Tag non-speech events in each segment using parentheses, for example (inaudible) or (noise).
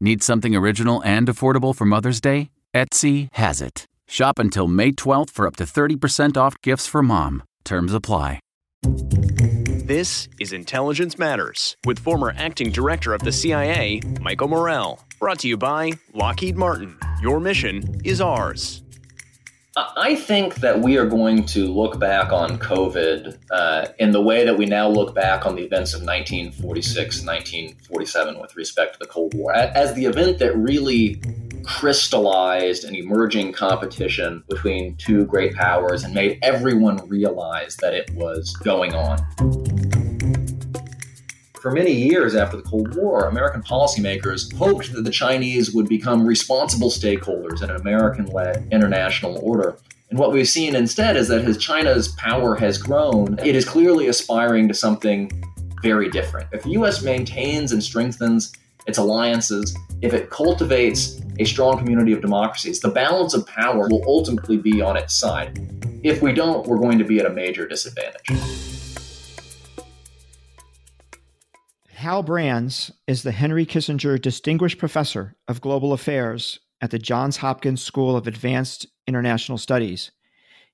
Need something original and affordable for Mother's Day? Etsy has it. Shop until May 12th for up to 30% off gifts for mom. Terms apply. This is Intelligence Matters with former acting director of the CIA, Michael Morell. Brought to you by Lockheed Martin. Your mission is ours. I think that we are going to look back on COVID uh, in the way that we now look back on the events of 1946, 1947 with respect to the Cold War, as the event that really crystallized an emerging competition between two great powers and made everyone realize that it was going on. For many years after the Cold War, American policymakers hoped that the Chinese would become responsible stakeholders in an American led international order. And what we've seen instead is that as China's power has grown, it is clearly aspiring to something very different. If the US maintains and strengthens its alliances, if it cultivates a strong community of democracies, the balance of power will ultimately be on its side. If we don't, we're going to be at a major disadvantage. Hal Brands is the Henry Kissinger Distinguished Professor of Global Affairs at the Johns Hopkins School of Advanced International Studies.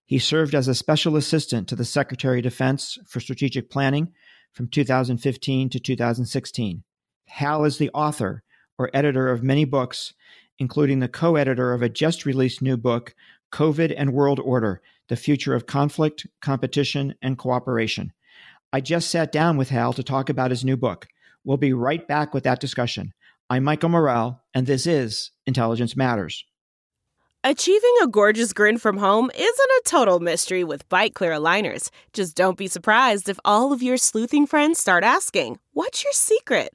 He served as a special assistant to the Secretary of Defense for Strategic Planning from 2015 to 2016. Hal is the author or editor of many books, including the co editor of a just released new book, COVID and World Order The Future of Conflict, Competition, and Cooperation. I just sat down with Hal to talk about his new book. We'll be right back with that discussion. I'm Michael Morell, and this is Intelligence Matters. Achieving a gorgeous grin from home isn't a total mystery with Byte clear aligners. Just don't be surprised if all of your sleuthing friends start asking, What's your secret?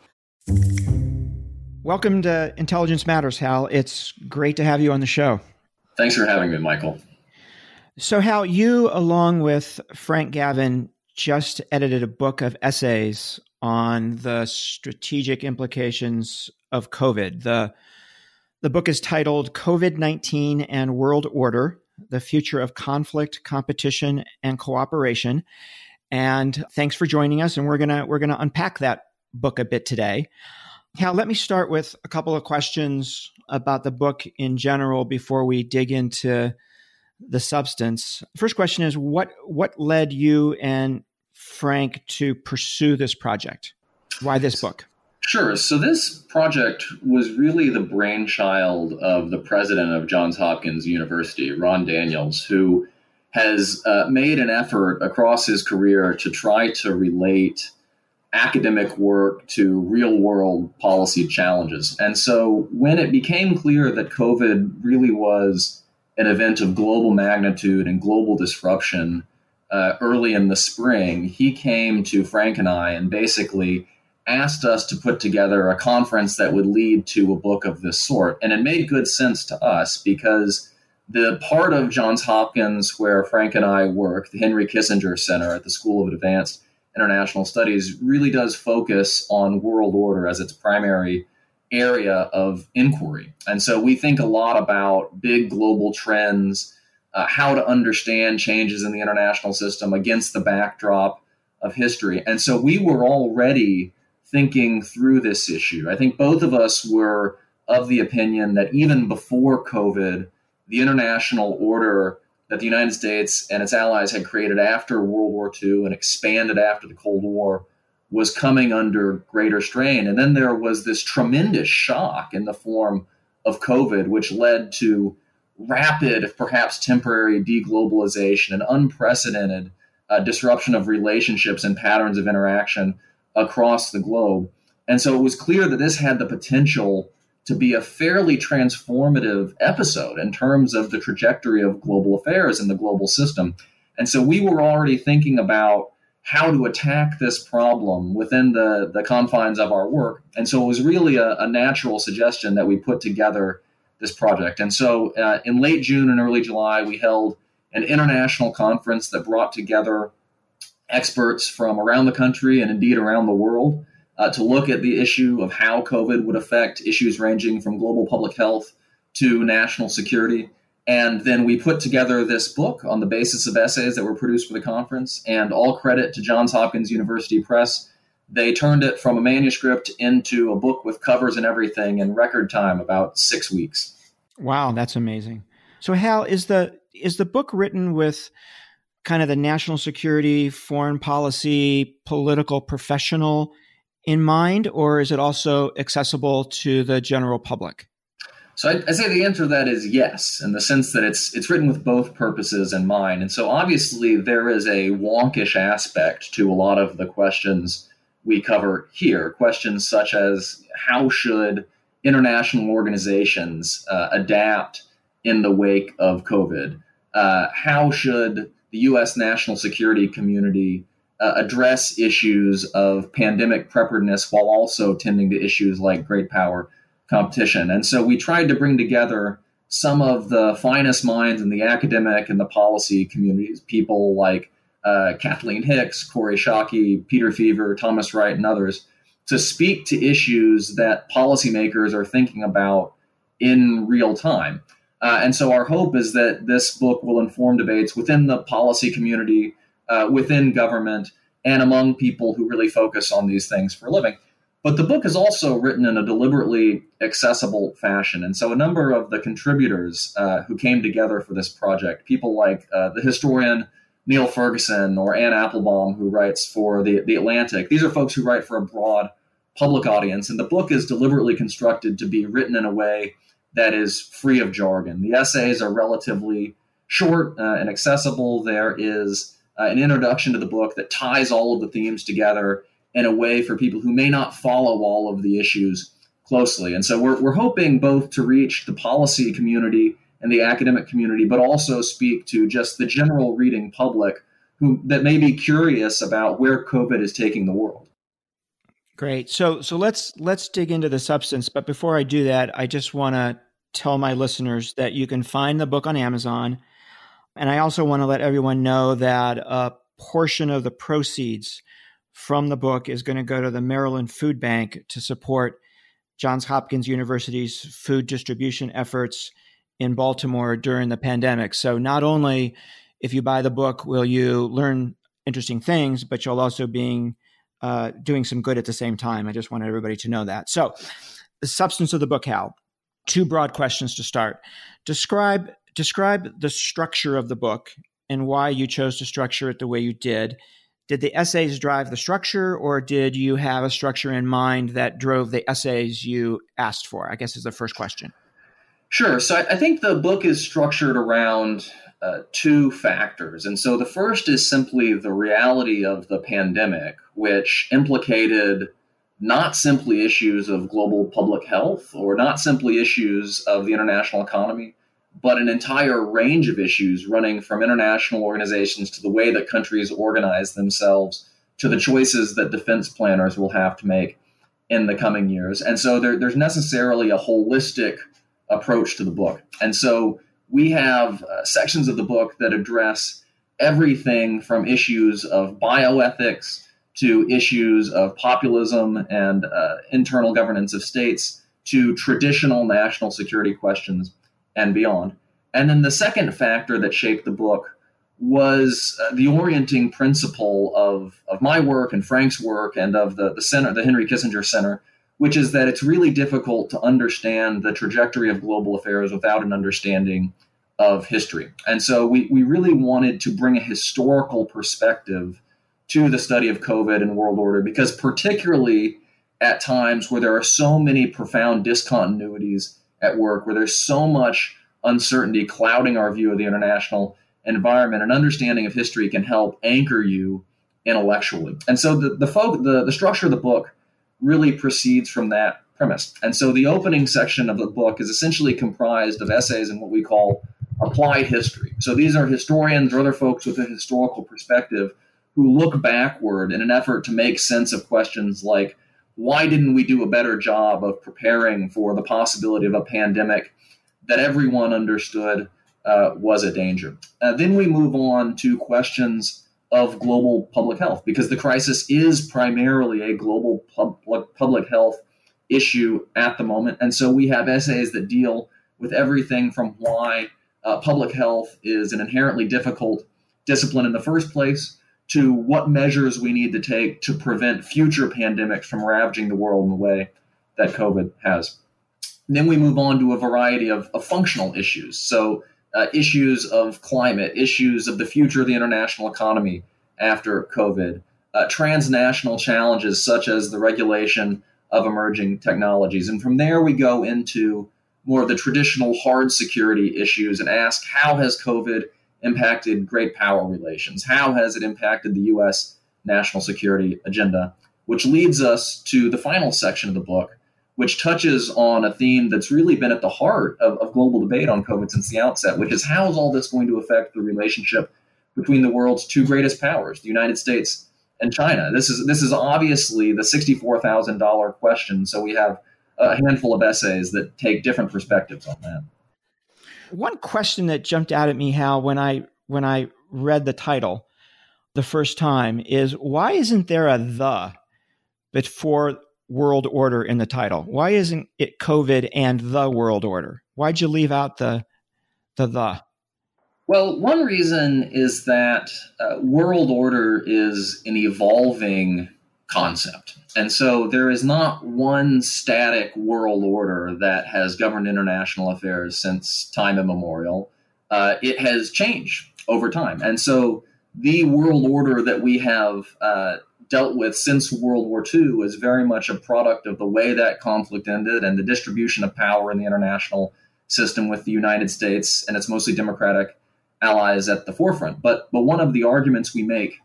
Welcome to Intelligence Matters, Hal. It's great to have you on the show. Thanks for having me, Michael. So, Hal, you, along with Frank Gavin, just edited a book of essays on the strategic implications of COVID. The, the book is titled COVID 19 and World Order The Future of Conflict, Competition, and Cooperation. And thanks for joining us. And we're going to we're going to unpack that book a bit today. Hal, let me start with a couple of questions about the book in general before we dig into the substance. First question is what what led you and Frank to pursue this project? Why this book? Sure. So this project was really the brainchild of the president of Johns Hopkins University, Ron Daniels, who has uh, made an effort across his career to try to relate academic work to real world policy challenges. And so when it became clear that COVID really was an event of global magnitude and global disruption uh, early in the spring, he came to Frank and I and basically asked us to put together a conference that would lead to a book of this sort. And it made good sense to us because the part of Johns Hopkins where Frank and I work, the Henry Kissinger Center at the School of Advanced international studies, really does focus on world order as its primary area of inquiry. And so we think a lot about big global trends, uh, how to understand changes in the international system against the backdrop of history. And so we were already thinking through this issue. I think both of us were of the opinion that even before COVID, the international order that the United States and its allies had created after World War II and expanded after the Cold War was coming under greater strain. And then there was this tremendous shock in the form of COVID, which led to rapid, if perhaps temporary deglobalization and unprecedented uh, disruption of relationships and patterns of interaction across the globe. And so it was clear that this had the potential to be a fairly transformative episode in terms of the trajectory of global affairs and the global system. And so we were already thinking about how to attack this problem within the, the confines of our work. And so it was really a, a natural suggestion that we put together this project. And so uh, in late June and early July, we held an international conference that brought together experts from around the country and indeed around the world uh, to look at the issue of how COVID would affect issues ranging from global public health to national security. And then we put together this book on the basis of essays that were produced for the conference, and all credit to Johns Hopkins University Press. They turned it from a manuscript into a book with covers and everything in record time, about six weeks. Wow, that's amazing. So, Hal, is the is the book written with kind of the national security, foreign policy, political professional in mind, or is it also accessible to the general public? So I, I, say the answer to that is yes, in the sense that it's it's written with both purposes in mind. And so obviously there is a wonkish aspect to a lot of the questions we cover here. Questions such as how should international organizations uh, adapt in the wake of COVID? Uh, how should the U.S. national security community uh, address issues of pandemic preparedness while also tending to issues like great power competition. And so we tried to bring together some of the finest minds in the academic and the policy communities, people like uh, Kathleen Hicks, Kori Schake, Peter Feaver, Thomas Wright, and others, to speak to issues that policymakers are thinking about in real time. Uh, and so our hope is that this book will inform debates within the policy community, uh, within government, and among people who really focus on these things for a living. But the book is also written in a deliberately accessible fashion. And so a number of the contributors uh, who came together for this project, people like uh, the historian Niall Ferguson or Anne Applebaum, who writes for the, the Atlantic, these are folks who write for a broad public audience. And the book is deliberately constructed to be written in a way that is free of jargon. The essays are relatively short uh, and accessible. There is uh, an introduction to the book that ties all of the themes together in a way for people who may not follow all of the issues closely. And so we're, we're hoping both to reach the policy community and the academic community, but also speak to just the general reading public who that may be curious about where COVID is taking the world. Great. So so let's let's dig into the substance. But before I do that, I just want to tell my listeners that you can find the book on Amazon. And I also want to let everyone know that a portion of the proceeds from the book is going to go to the Maryland Food Bank to support Johns Hopkins University's food distribution efforts in Baltimore during the pandemic. So not only if you buy the book will you learn interesting things, but you'll also being uh, doing some good at the same time. I just want everybody to know that. So, the substance of the book, Hal. Two broad questions to start. Describe describe the structure of the book and why you chose to structure it the way you did. Did the essays drive the structure, or did you have a structure in mind that drove the essays you asked for? I guess is the first question. Sure. So I, think the book is structured around uh, two factors. And so the first is simply the reality of the pandemic, which implicated not simply issues of global public health or not simply issues of the international economy, but an entire range of issues running from international organizations to the way that countries organize themselves to the choices that defense planners will have to make in the coming years. And so there, there's necessarily a holistic approach to the book. And so we have uh, sections of the book that address everything from issues of bioethics to issues of populism and uh, internal governance of states to traditional national security questions and beyond. And then the second factor that shaped the book was uh, the orienting principle of, of my work and Frank's work and of the, the center, the Henry Kissinger Center, which is that it's really difficult to understand the trajectory of global affairs without an understanding of history. And so we, we really wanted to bring a historical perspective to the study of COVID and world order because, particularly at times where there are so many profound discontinuities at work, where there's so much uncertainty clouding our view of the international environment, an understanding of history can help anchor you intellectually. And so the the, folk, the the structure of the book really proceeds from that premise. And so the opening section of the book is essentially comprised of essays in what we call applied history. So these are historians or other folks with a historical perspective who look backward in an effort to make sense of questions like why didn't we do a better job of preparing for the possibility of a pandemic that everyone understood uh, was a danger? Uh, then we move on to questions of global public health because the crisis is primarily a global pub- public health issue at the moment. And so we have essays that deal with everything from why uh, public health is an inherently difficult discipline in the first place to what measures we need to take to prevent future pandemics from ravaging the world in the way that COVID has. And then we move on to a variety of, of functional issues. So, uh, issues of climate, issues of the future of the international economy after COVID, uh, transnational challenges such as the regulation of emerging technologies. And from there, we go into more of the traditional hard security issues and ask how has COVID impacted great power relations? How has it impacted the U.S. national security agenda? Which leads us to the final section of the book, which touches on a theme that's really been at the heart of, of global debate on COVID since the outset, which is how is all this going to affect the relationship between the world's two greatest powers, the United States and China? This is this is obviously the sixty-four thousand dollar question. So we have a handful of essays that take different perspectives on that. One question that jumped out at me, Hal, when I when I read the title the first time is why isn't there a the before world order in the title? Why isn't it COVID and the world order? Why'd you leave out the the the? Well, one reason is that uh, world order is an evolving concept. And so there is not one static world order that has governed international affairs since time immemorial. Uh, it has changed over time. And so the world order that we have uh, dealt with since World War II is very much a product of the way that conflict ended and the distribution of power in the international system with the United States and its mostly democratic allies at the forefront. But, but one of the arguments we make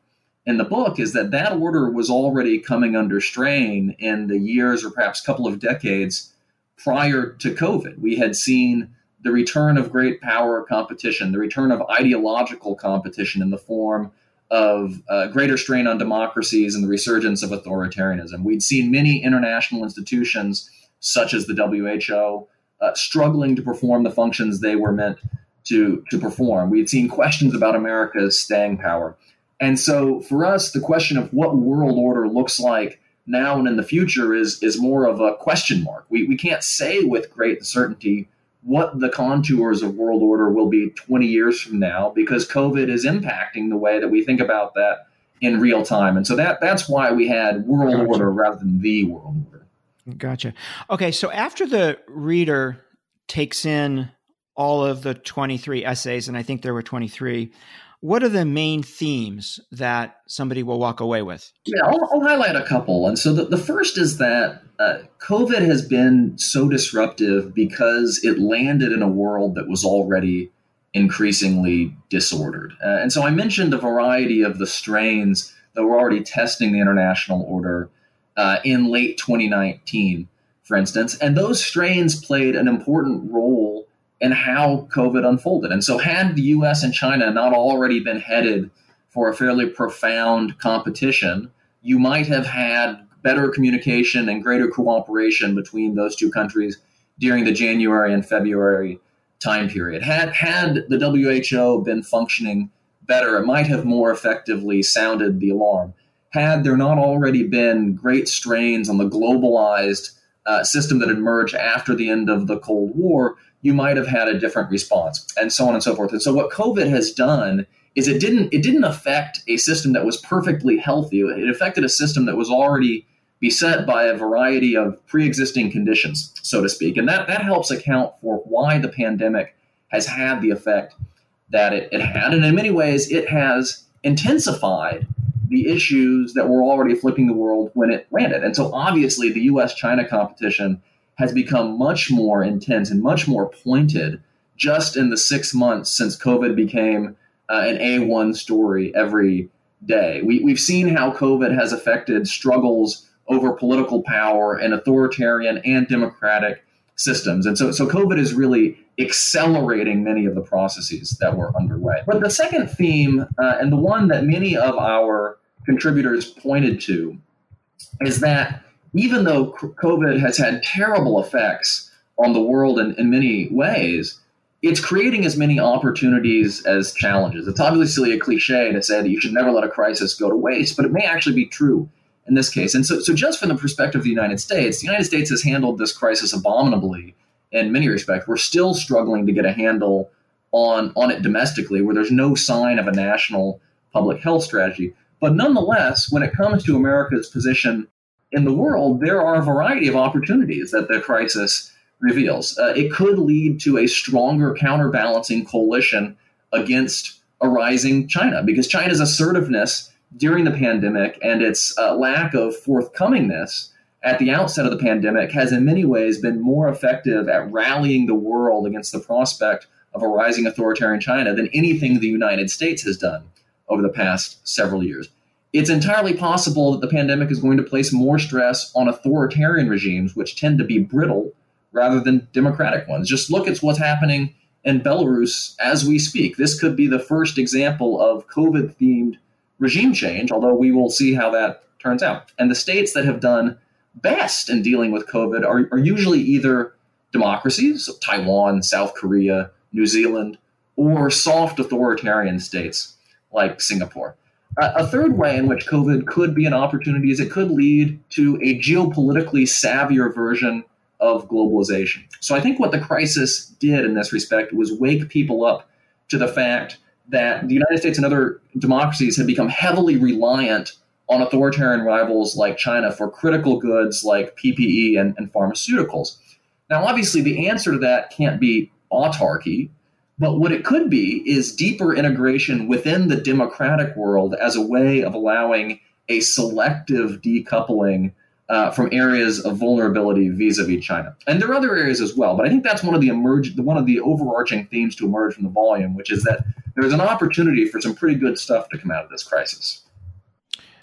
in the book is that that order was already coming under strain in the years or perhaps couple of decades prior to COVID. We had seen the return of great power competition, the return of ideological competition in the form of uh, greater strain on democracies and the resurgence of authoritarianism. We'd seen many international institutions, such as the WHO, uh, struggling to perform the functions they were meant to, to perform. We had seen questions about America's staying power. And so for us, the question of what world order looks like now and in the future is is more of a question mark. We, we can't say with great certainty what the contours of world order will be 20 years from now because COVID is impacting the way that we think about that in real time. And so that that's why we had world gotcha. order rather than the world order. Gotcha. Okay, so after the reader takes in all of the 23 essays, and I think there were 23, what are the main themes that somebody will walk away with? Yeah, I'll, I'll highlight a couple. And so the, the first is that uh, COVID has been so disruptive because it landed in a world that was already increasingly disordered. Uh, and so I mentioned a variety of the strains that were already testing the international order uh, in late 2019, for instance. And those strains played an important role and how COVID unfolded. And so, had the US and China not already been headed for a fairly profound competition, you might have had better communication and greater cooperation between those two countries during the January and February time period. Had had the WHO been functioning better, it might have more effectively sounded the alarm. had there not already been great strains on the globalized uh, system that emerged after the end of the Cold War, you might have had a different response, and so on and so forth. And so, what COVID has done is it didn't it didn't affect a system that was perfectly healthy. It affected a system that was already beset by a variety of pre-existing conditions, so to speak, and that that helps account for why the pandemic has had the effect that it, it had, and in many ways, it has intensified the issues that were already afflicting the world when it landed. And so, obviously, the U.S. China competition has become much more intense and much more pointed just in the six months since COVID became uh, an A1 story every day. We, we've seen how COVID has affected struggles over political power and authoritarian and democratic systems. And so, so COVID is really accelerating many of the processes that were underway. But the second theme, uh, and the one that many of our contributors pointed to, is that even though COVID has had terrible effects on the world in, in many ways, it's creating as many opportunities as challenges. It's obviously a cliche to say that you should never let a crisis go to waste, but it may actually be true in this case. And so, so just from the perspective of the United States, the United States has handled this crisis abominably in many respects. We're still struggling to get a handle on, on it domestically, where there's no sign of a national public health strategy. But nonetheless, when it comes to America's position in the world, there are a variety of opportunities that the crisis reveals. Uh, it could lead to a stronger counterbalancing coalition against a rising China because China's assertiveness during the pandemic and its uh, lack of forthcomingness at the outset of the pandemic has in many ways been more effective at rallying the world against the prospect of a rising authoritarian China than anything the United States has done over the past several years. It's entirely possible that the pandemic is going to place more stress on authoritarian regimes, which tend to be brittle rather than democratic ones. Just look at what's happening in Belarus as we speak. This could be the first example of COVID themed regime change, although we will see how that turns out. And the states that have done best in dealing with COVID are, are usually either democracies, Taiwan, South Korea, New Zealand, or soft authoritarian states like Singapore. A third way in which COVID could be an opportunity is it could lead to a geopolitically savvier version of globalization. So I think what the crisis did in this respect was wake people up to the fact that the United States and other democracies have become heavily reliant on authoritarian rivals like China for critical goods like PPE and, and pharmaceuticals. Now, obviously, the answer to that can't be autarky, but what it could be is deeper integration within the democratic world as a way of allowing a selective decoupling uh, from areas of vulnerability vis-a-vis China. And there are other areas as well, but I think that's one of the emerge one of the overarching themes to emerge from the volume, which is that there's an opportunity for some pretty good stuff to come out of this crisis.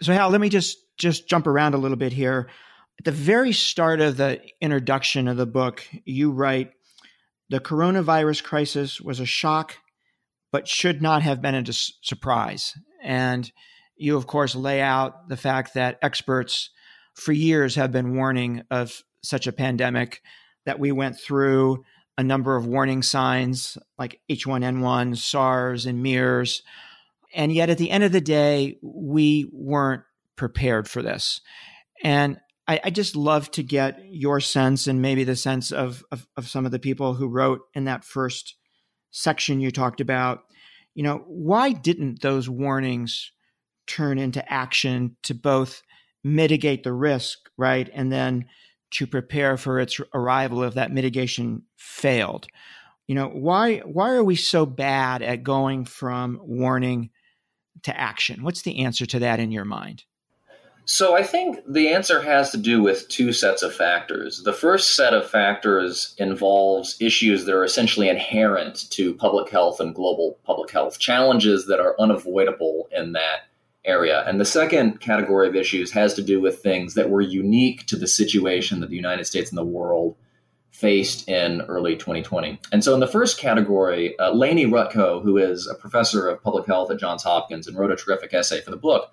So Hal, let me just just jump around a little bit here. At the very start of the introduction of the book, you write the coronavirus crisis was a shock, but should not have been a surprise. And you, of course, lay out the fact that experts for years have been warning of such a pandemic that we went through a number of warning signs like H1N1, SARS, and MERS. And yet at the end of the day, we weren't prepared for this. And I, I just love to get your sense and maybe the sense of, of, of some of the people who wrote in that first section you talked about. You know, why didn't those warnings turn into action to both mitigate the risk, right? And then to prepare for its arrival if that mitigation failed. You know, why why are we so bad at going from warning to action? What's the answer to that in your mind? So I think the answer has to do with two sets of factors. The first set of factors involves issues that are essentially inherent to public health and global public health, challenges that are unavoidable in that area. And the second category of issues has to do with things that were unique to the situation that the United States and the world faced in early 2020. And so, in the first category, uh, Lainie Rutkow, who is a professor of public health at Johns Hopkins and wrote a terrific essay for the book,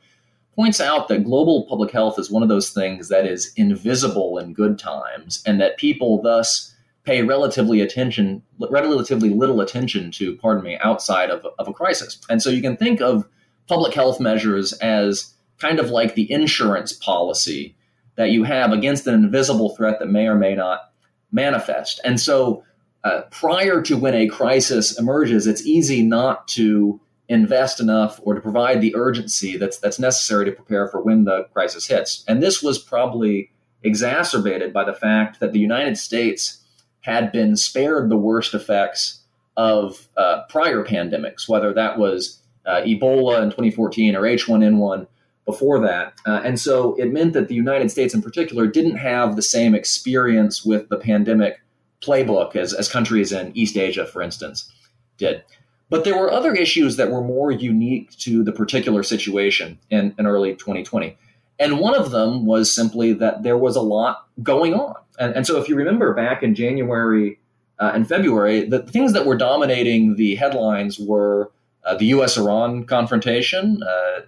points out that global public health is one of those things that is invisible in good times, and that people thus pay relatively attention, relatively little attention to, pardon me, outside of, of a crisis. And so you can think of public health measures as kind of like the insurance policy that you have against an invisible threat that may or may not manifest. And so, uh, prior to when a crisis emerges, it's easy not to invest enough or to provide the urgency that's that's necessary to prepare for when the crisis hits. And this was probably exacerbated by the fact that the United States had been spared the worst effects of uh, prior pandemics, whether that was uh, Ebola in 2014 or H1N1 before that. Uh, and so it meant that the United States in particular didn't have the same experience with the pandemic playbook as, as countries in East Asia, for instance, did. But there were other issues that were more unique to the particular situation in, in early 2020. And one of them was simply that there was a lot going on. And, and so if you remember back in January uh, and February, the things that were dominating the headlines were uh, the U.S. Iran confrontation, uh,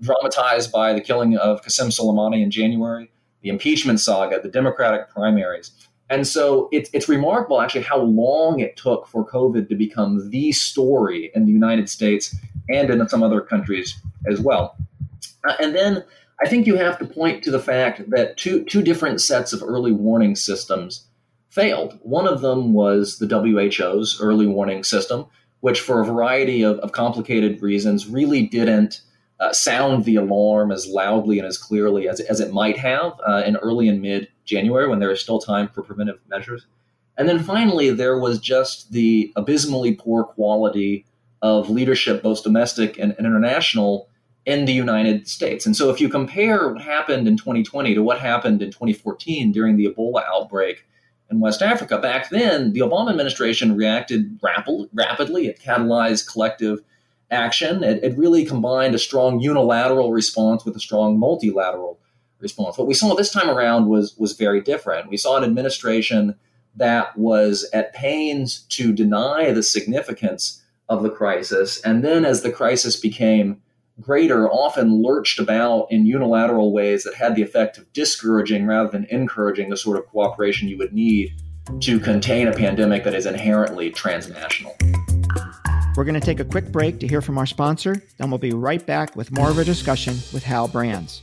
dramatized by the killing of Qasem Soleimani in January, the impeachment saga, the Democratic primaries. And so it, it's remarkable actually how long it took for COVID to become the story in the United States and in some other countries as well. Uh, and then I think you have to point to the fact that two, two different sets of early warning systems failed. One of them was the WHO's early warning system, which, for a variety of, of complicated reasons, really didn't uh, sound the alarm as loudly and as clearly as, as it might have uh, in early and mid January when there is still time for preventive measures. And then finally, there was just the abysmally poor quality of leadership, both domestic and, international, in the United States. And so if you compare what happened in 2020 to what happened in 2014 during the Ebola outbreak, in West Africa. Back then, the Obama administration reacted rapid, rapidly. It catalyzed collective action. It, it, really combined a strong unilateral response with a strong multilateral response. What we saw this time around was was very different. We saw an administration that was at pains to deny the significance of the crisis, and then as the crisis became greater often lurched about in unilateral ways that had the effect of discouraging rather than encouraging the sort of cooperation you would need to contain a pandemic that is inherently transnational. We're going to take a quick break to hear from our sponsor, then we'll be right back with more of a discussion with Hal Brands.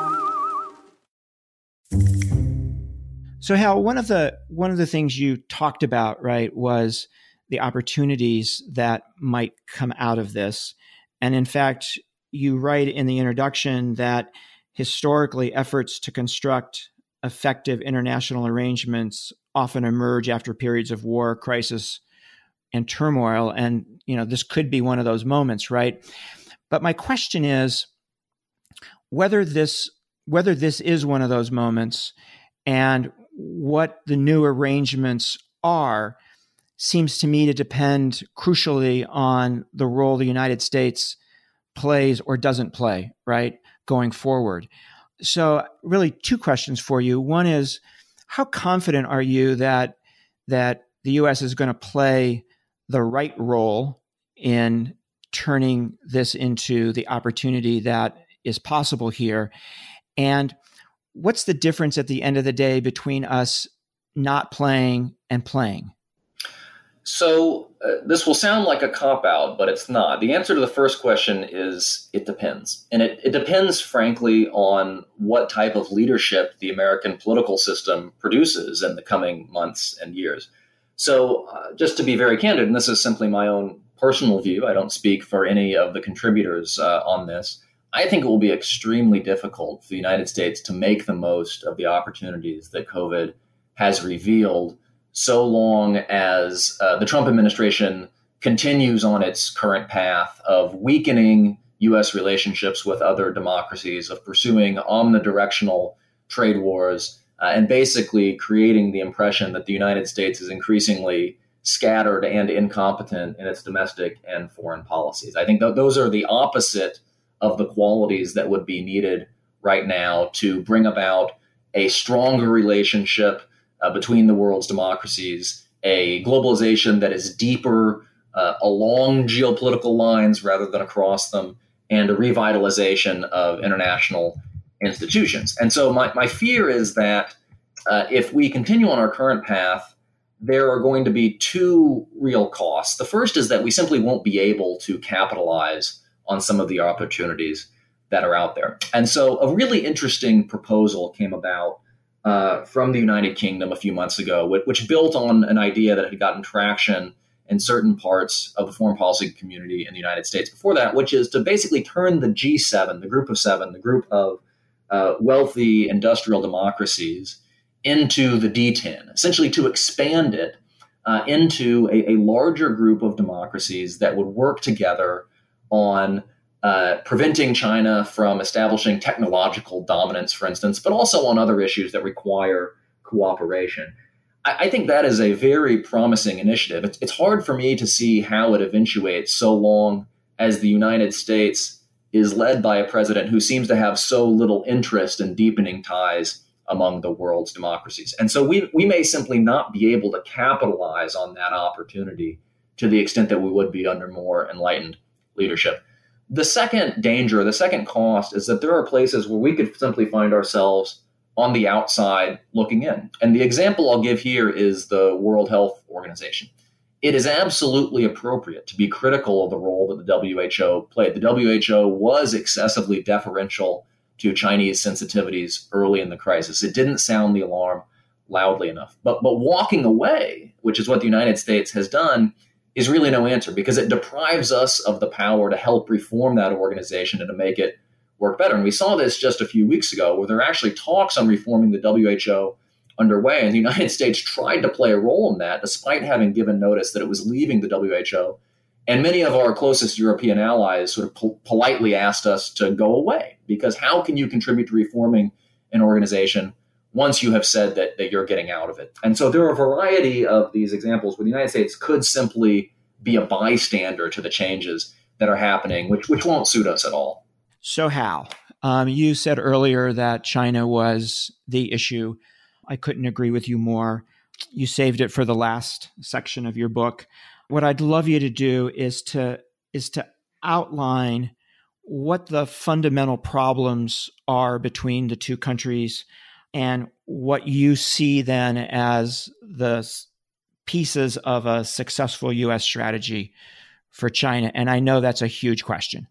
So Hal, one of the one of the things you talked about, right, was the opportunities that might come out of this. And in fact, you write in the introduction that historically efforts to construct effective international arrangements often emerge after periods of war, crisis, and turmoil. And, you know, this could be one of those moments, right? But my question is whether this whether this is one of those moments and what the new arrangements are seems to me to depend crucially on the role the United States plays or doesn't play, right, going forward. So, really, two questions for you. One is, how confident are you that that the U.S. is going to play the right role in turning this into the opportunity that is possible here? And what's the difference at the end of the day between us not playing and playing? So uh, this will sound like a cop out, but it's not. The answer to the first question is it depends. And it, it depends, frankly, on what type of leadership the American political system produces in the coming months and years. So, uh, just to be very candid, and this is simply my own personal view, I don't speak for any of the contributors uh, on this. I think it will be extremely difficult for the United States to make the most of the opportunities that COVID has revealed so long as uh, the Trump administration continues on its current path of weakening U.S. relationships with other democracies, of pursuing omnidirectional trade wars, uh, and basically creating the impression that the United States is increasingly scattered and incompetent in its domestic and foreign policies. I think th- those are the opposite of the qualities that would be needed right now to bring about a stronger relationship uh, between the world's democracies, a globalization that is deeper uh, along geopolitical lines rather than across them, and a revitalization of international institutions. And so, my, my fear is that uh, if we continue on our current path, there are going to be two real costs. The first is that we simply won't be able to capitalize on some of the opportunities that are out there. And so, a really interesting proposal came about uh, from the United Kingdom a few months ago, which, which, built on an idea that had gotten traction in certain parts of the foreign policy community in the United States before that, which is to basically turn the G7, the group of seven, the group of uh, wealthy industrial democracies, into the D10, essentially to expand it uh, into a, a, larger group of democracies that would work together on uh, preventing China from establishing technological dominance, for instance, but also on other issues that require cooperation. I, I think that is a very promising initiative. It's, it's hard for me to see how it eventuates so long as the United States is led by a president who seems to have so little interest in deepening ties among the world's democracies. And so we, we may simply not be able to capitalize on that opportunity to the extent that we would be under more enlightened leadership. The second danger, the second cost is that there are places where we could simply find ourselves on the outside looking in. And the example I'll give here is the World Health Organization. It is absolutely appropriate to be critical of the role that the WHO played. The WHO was excessively deferential to Chinese sensitivities early in the crisis. It didn't sound the alarm loudly enough. But but walking away, which is what the United States has done, is really no answer because it deprives us of the power to help reform that organization and to make it work better. And we saw this just a few weeks ago where there are actually talks on reforming the WHO underway. And the (laughs) United States tried to play a role in that despite having given notice that it was leaving the WHO and many of our closest European allies sort of po- politely asked us to go away because how can you contribute to reforming an organization once you have said that, that you're getting out of it? And so there are a variety of these examples where the United States could simply be a bystander to the changes that are happening, which, which won't suit us at all. So, Hal? Um, you said earlier that China was the issue. I couldn't agree with you more. You saved it for the last section of your book what I'd love you to do is to is to outline what the fundamental problems are between the two countries and what you see then as the pieces of a successful US strategy for China and I know that's a huge question.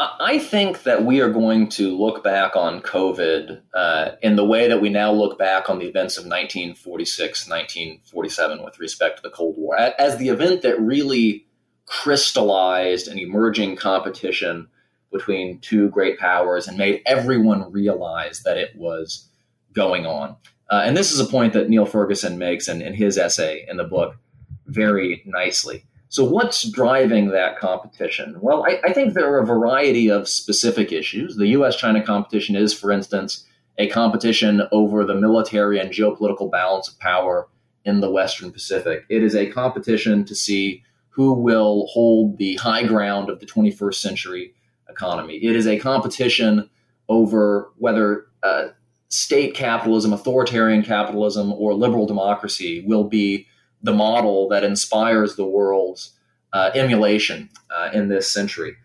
I think that we are going to look back on COVID uh, in the way that we now look back on the events of 1946, 1947 with respect to the Cold War, as the event that really crystallized an emerging competition between two great powers and made everyone realize that it was going on. Uh, and this is a point that Niall Ferguson makes in, in his essay in the book very nicely. So, what's driving that competition? Well, I, I, think there are a variety of specific issues. The US China competition is, for instance, a competition over the military and geopolitical balance of power in the Western Pacific. It is a competition to see who will hold the high ground of the 21st century economy. It is a competition over whether uh, state capitalism, authoritarian capitalism, or liberal democracy will be the model that inspires the world's uh, emulation uh, in this century.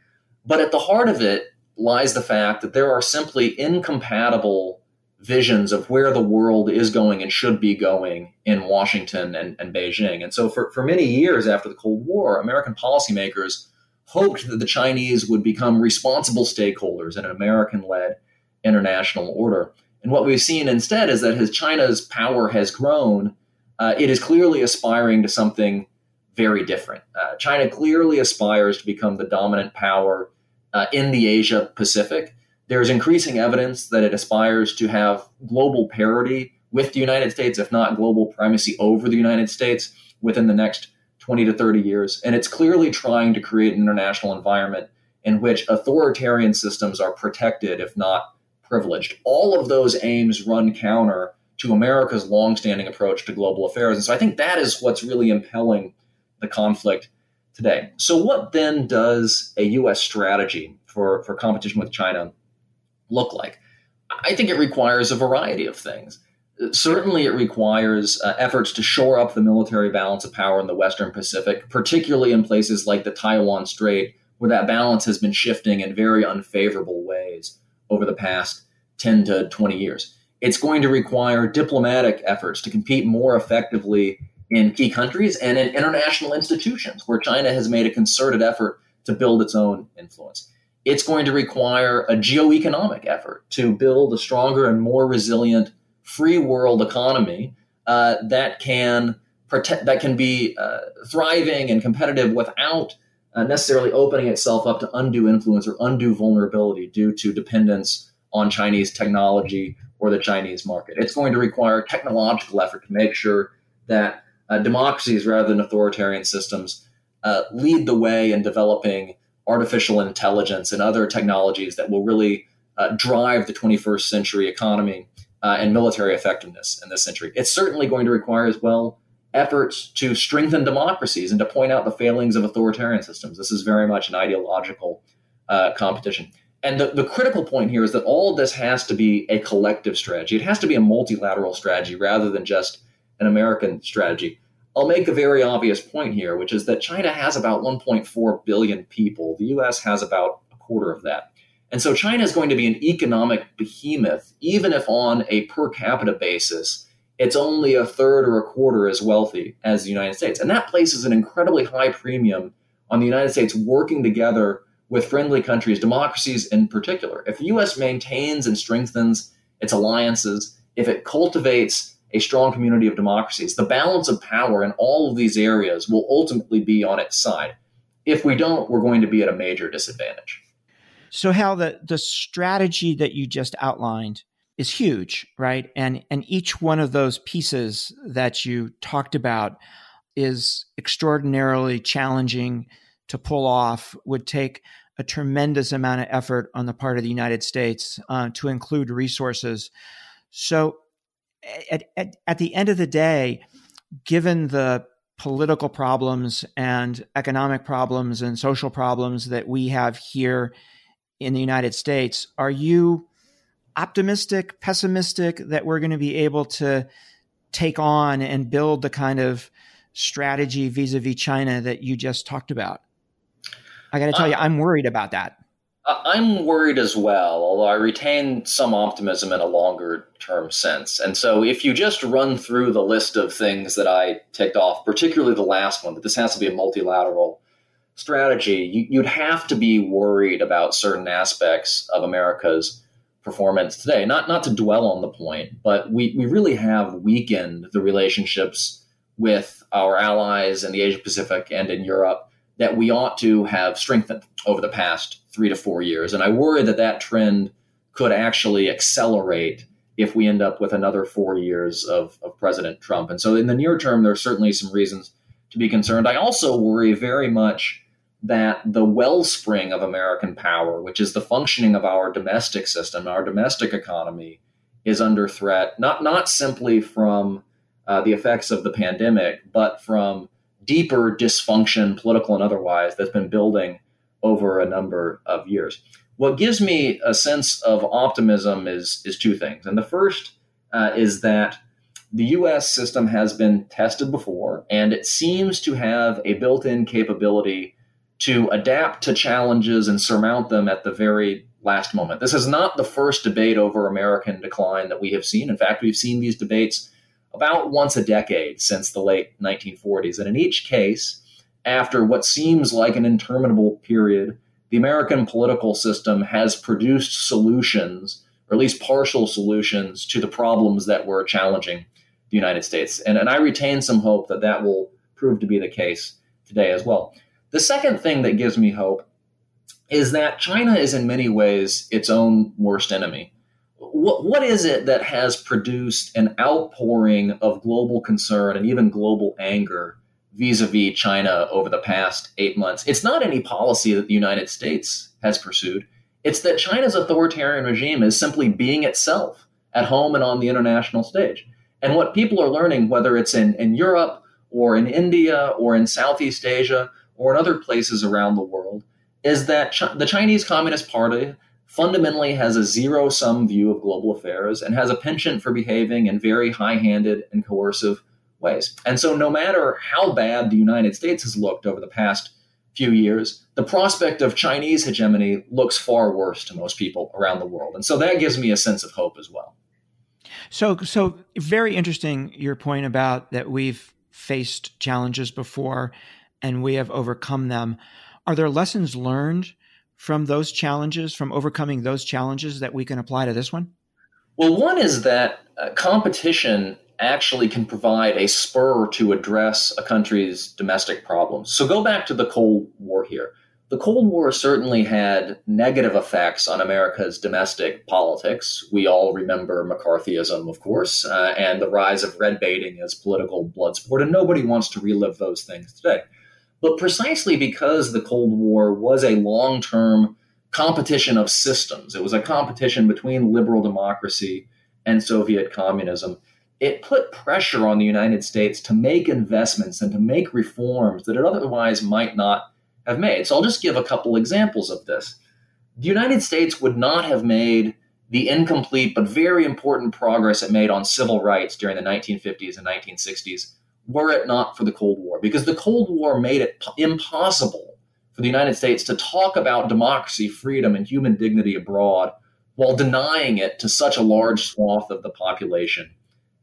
But at the heart of it lies the fact that there are simply incompatible visions of where the world is going and should be going in Washington and, and Beijing. And so, for, for many years after the Cold War, American policymakers hoped that the Chinese would become responsible stakeholders in an American led international order. And what we've seen instead is that as China's power has grown, uh, it is clearly aspiring to something very different. Uh, China clearly aspires to become the dominant power uh, in the Asia Pacific. There's increasing evidence that it aspires to have global parity with the United States, if not global primacy over the United States within the next 20 to 30 years. And it's clearly trying to create an international environment in which authoritarian systems are protected, if not privileged. All of those aims run counter to America's longstanding approach to global affairs. And so I think that is what's really impelling the conflict today. So, what then does a U.S. strategy for, for competition with China look like? I think it requires a variety of things. Certainly, it requires uh, efforts to shore up the military balance of power in the Western Pacific, particularly in places like the Taiwan Strait, where that balance has been shifting in very unfavorable ways over the past 10 to 20 years. It's going to require diplomatic efforts to compete more effectively in key countries and in international institutions where China has made a concerted effort to build its own influence. It's going to require a geoeconomic effort to build a stronger and more resilient free world economy uh, that can protect, that can be uh, thriving and competitive without uh, necessarily opening itself up to undue influence or undue vulnerability due to dependence on Chinese technology or the Chinese market. It's going to require technological effort to make sure that uh, democracies rather than authoritarian systems uh, lead the way in developing artificial intelligence and other technologies that will really uh, drive the 21st century economy uh, and military effectiveness in this century. It's certainly going to require as well efforts to strengthen democracies and to point out the failings of authoritarian systems. This is very much an ideological uh, competition. And the, the critical point here is that all of this has to be a collective strategy. It has to be a multilateral strategy rather than just an American strategy. I'll make a very obvious point here, which is that China has about 1.4 billion people. The US has about a quarter of that. And so China is going to be an economic behemoth, even if on a per capita basis, it's only a third or a quarter as wealthy as the United States. And that places an incredibly high premium on the United States working together with friendly countries, democracies in particular. If the US maintains and strengthens its alliances, if it cultivates a strong community of democracies, the balance of power in all of these areas will ultimately be on its side. If we don't, we're going to be at a major disadvantage. So, Hal the, the strategy that you just outlined is huge, right? And and each one of those pieces that you talked about is extraordinarily challenging to pull off. Would take a tremendous amount of effort on the part of the United States uh, to include resources. So, at, at, at the end of the day, given the political problems and economic problems and social problems that we have here in the United States, are you optimistic, pessimistic that we're going to be able to take on and build the kind of strategy vis a vis China that you just talked about? I got to tell uh, you, I'm worried about that. I'm worried as well, although I retain some optimism in a longer term sense. And so, if you just run through the list of things that I ticked off, particularly the last one, that this has to be a multilateral strategy, you, would have to be worried about certain aspects of America's performance today. Not not to dwell on the point, but we, we really have weakened the relationships with our allies in the Asia Pacific and in Europe that we ought to have strengthened over the past three to four years. And I worry that that trend could actually accelerate if we end up with another four years of, of President Trump. And so in the near term, there are certainly some reasons to be concerned. I also worry very much that the wellspring of American power, which is the functioning of our domestic system, our domestic economy, is under threat, not, not simply from uh, the effects of the pandemic, but from deeper dysfunction, political and otherwise, that's been building over a number of years. What gives me a sense of optimism is, is two things. And the first uh, is that the US system has been tested before, and it seems to have a built in capability to adapt to challenges and surmount them at the very last moment. This is not the first debate over American decline that we have seen. In fact, we've seen these debates about once a decade since the late 1940s. And in each case, after what seems like an interminable period, the American political system has produced solutions, or at least partial solutions, to the problems that were challenging the United States. And, and I retain some hope that that will prove to be the case today as well. The second thing that gives me hope is that China is in many ways its own worst enemy what, what is it that has produced an outpouring of global concern and even global anger vis-a-vis China over the past eight months? It's not any policy that the United States has pursued. It's that China's authoritarian regime is simply being itself at home and on the international stage. And what people are learning, whether it's in, in Europe or in India or in Southeast Asia or in other places around the world, is that Ch- the Chinese Communist Party fundamentally has a zero sum view of global affairs and has a penchant for behaving in very high handed and coercive ways. And so, no matter how bad the United States has looked over the past few years, the prospect of Chinese hegemony looks far worse to most people around the world. And so, that gives me a sense of hope as well. So, so very interesting your point about that we've faced challenges before and we have overcome them. Are there lessons learned from those challenges, from overcoming those challenges that we can apply to this one? Well, one is that uh, competition actually can provide a spur to address a country's domestic problems. So go back to the Cold War here. The Cold War certainly had negative effects on America's domestic politics. We all remember McCarthyism, of course, uh, and the rise of red baiting as political blood sport, and nobody wants to relive those things today. But precisely because the Cold War was a long term competition of systems, it was a competition between liberal democracy and Soviet communism. It put pressure on the United States to make investments and to make reforms that it otherwise might not have made. So I'll just give a couple examples of this. The United States would not have made the incomplete but very important progress it made on civil rights during the 1950s and 1960s were it not for the Cold War, because the Cold War made it impossible for the United States to talk about democracy, freedom, and human dignity abroad while denying it to such a large swath of the population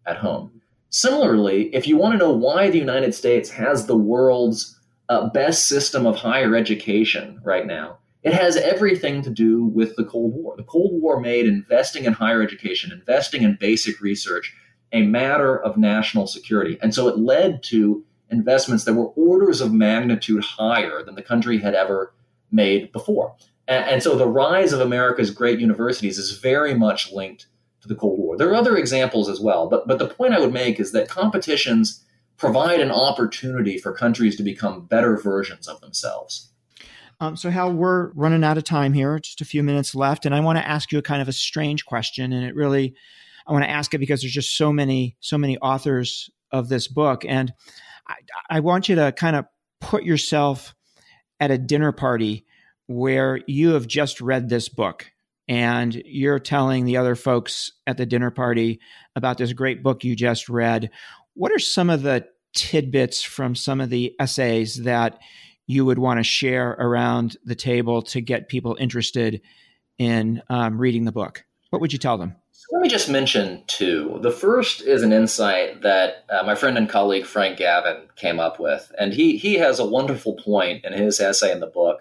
at home. Similarly, if you want to know why the United States has the world's uh, best system of higher education right now. It has everything to do with the Cold War. The Cold War made investing in higher education, investing in basic research, a matter of national security. And so it led to investments that were orders of magnitude higher than the country had ever made before. And, and, so the rise of America's great universities is very much linked to the Cold War. There are other examples as well, but, but the point I would make is that competitions provide an opportunity for countries to become better versions of themselves. Um, so, Hal, we're running out of time here, just a few minutes left. And I want to ask you a kind of a strange question. And it really, I want to ask it because there's just so many, so many authors of this book. And I, I want you to kind of put yourself at a dinner party where you have just read this book and you're telling the other folks at the dinner party about this great book you just read. What are some of the tidbits from some of the essays that you would want to share around the table to get people interested in um, reading the book? What would you tell them? Let me just mention two. The first is an insight that uh, my friend and colleague Frank Gavin came up with, and he he has a wonderful point in his essay in the book,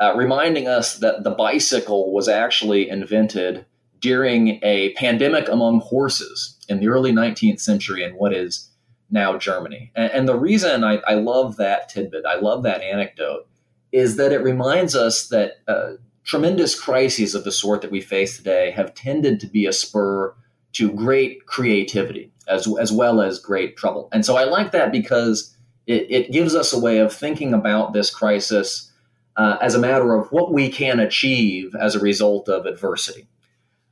uh, reminding us that the bicycle was actually invented during a pandemic among horses in the early 19th century in what is now Germany. And, and the reason I, I, love that tidbit, I love that anecdote, is that it reminds us that uh, tremendous crises of the sort that we face today have tended to be a spur to great creativity as, as well as great trouble. And so I like that because it, it gives us a way of thinking about this crisis uh, as a matter of what we can achieve as a result of adversity.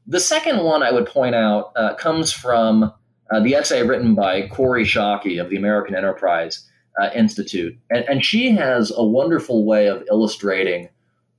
The second one I would point out uh, comes from uh, the essay written by Kori Schake of the American Enterprise uh, Institute. And, and she has a wonderful way of illustrating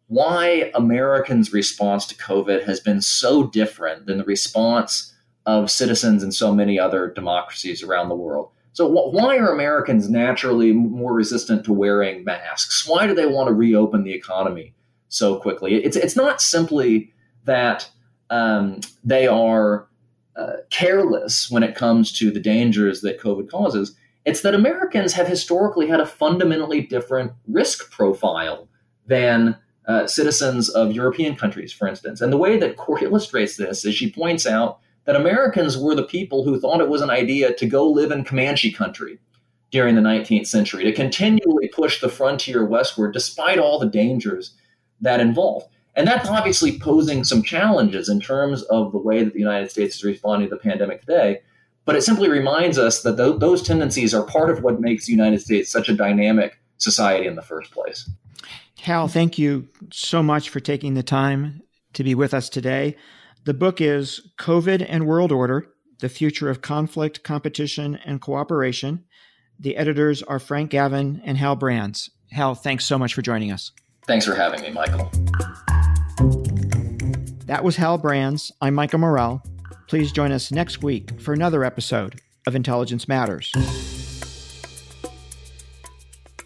why Americans' response to COVID has been so different than the response of citizens in so many other democracies around the world. So, wh- why are Americans naturally more resistant to wearing masks? Why do they want to reopen the economy so quickly? It's, it's not simply that um, they are uh, careless when it comes to the dangers that COVID causes. It's that Americans have historically had a fundamentally different risk profile than uh, citizens of European countries, for instance. And the way that Kori illustrates this is she points out that Americans were the people who thought it was an idea to go live in Comanche country during the 19th century, to continually push the frontier westward despite all the dangers that involved. And that's obviously posing some challenges in terms of the way that the United States is responding to the pandemic today. But it simply reminds us that th- those tendencies are part of what makes the United States such a dynamic society in the first place. Hal, thank you so much for taking the time to be with us today. The book is COVID and World Order The Future of Conflict, Competition, and Cooperation. The editors are Frank Gavin and Hal Brands. Hal, thanks so much for joining us. Thanks for having me, Michael. That was Hal Brands. I'm Michael Morell. Please join us next week for another episode of Intelligence Matters.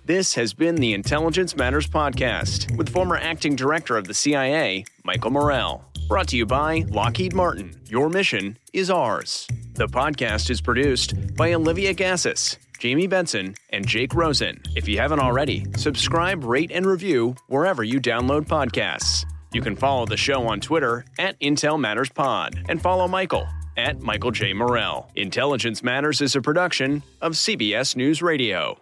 This has been the Intelligence Matters Podcast with former acting director of the CIA, Michael Morell. Brought to you by Lockheed Martin. Your mission is ours. The podcast is produced by Olivia Gazis, Jamie Benson, and Jake Rosen. If you haven't already, subscribe, rate, and review wherever you download podcasts. You can follow the show on Twitter at Intel Matters Pod and follow Michael at Michael J. Morell. Intelligence Matters is a production of CBS News Radio.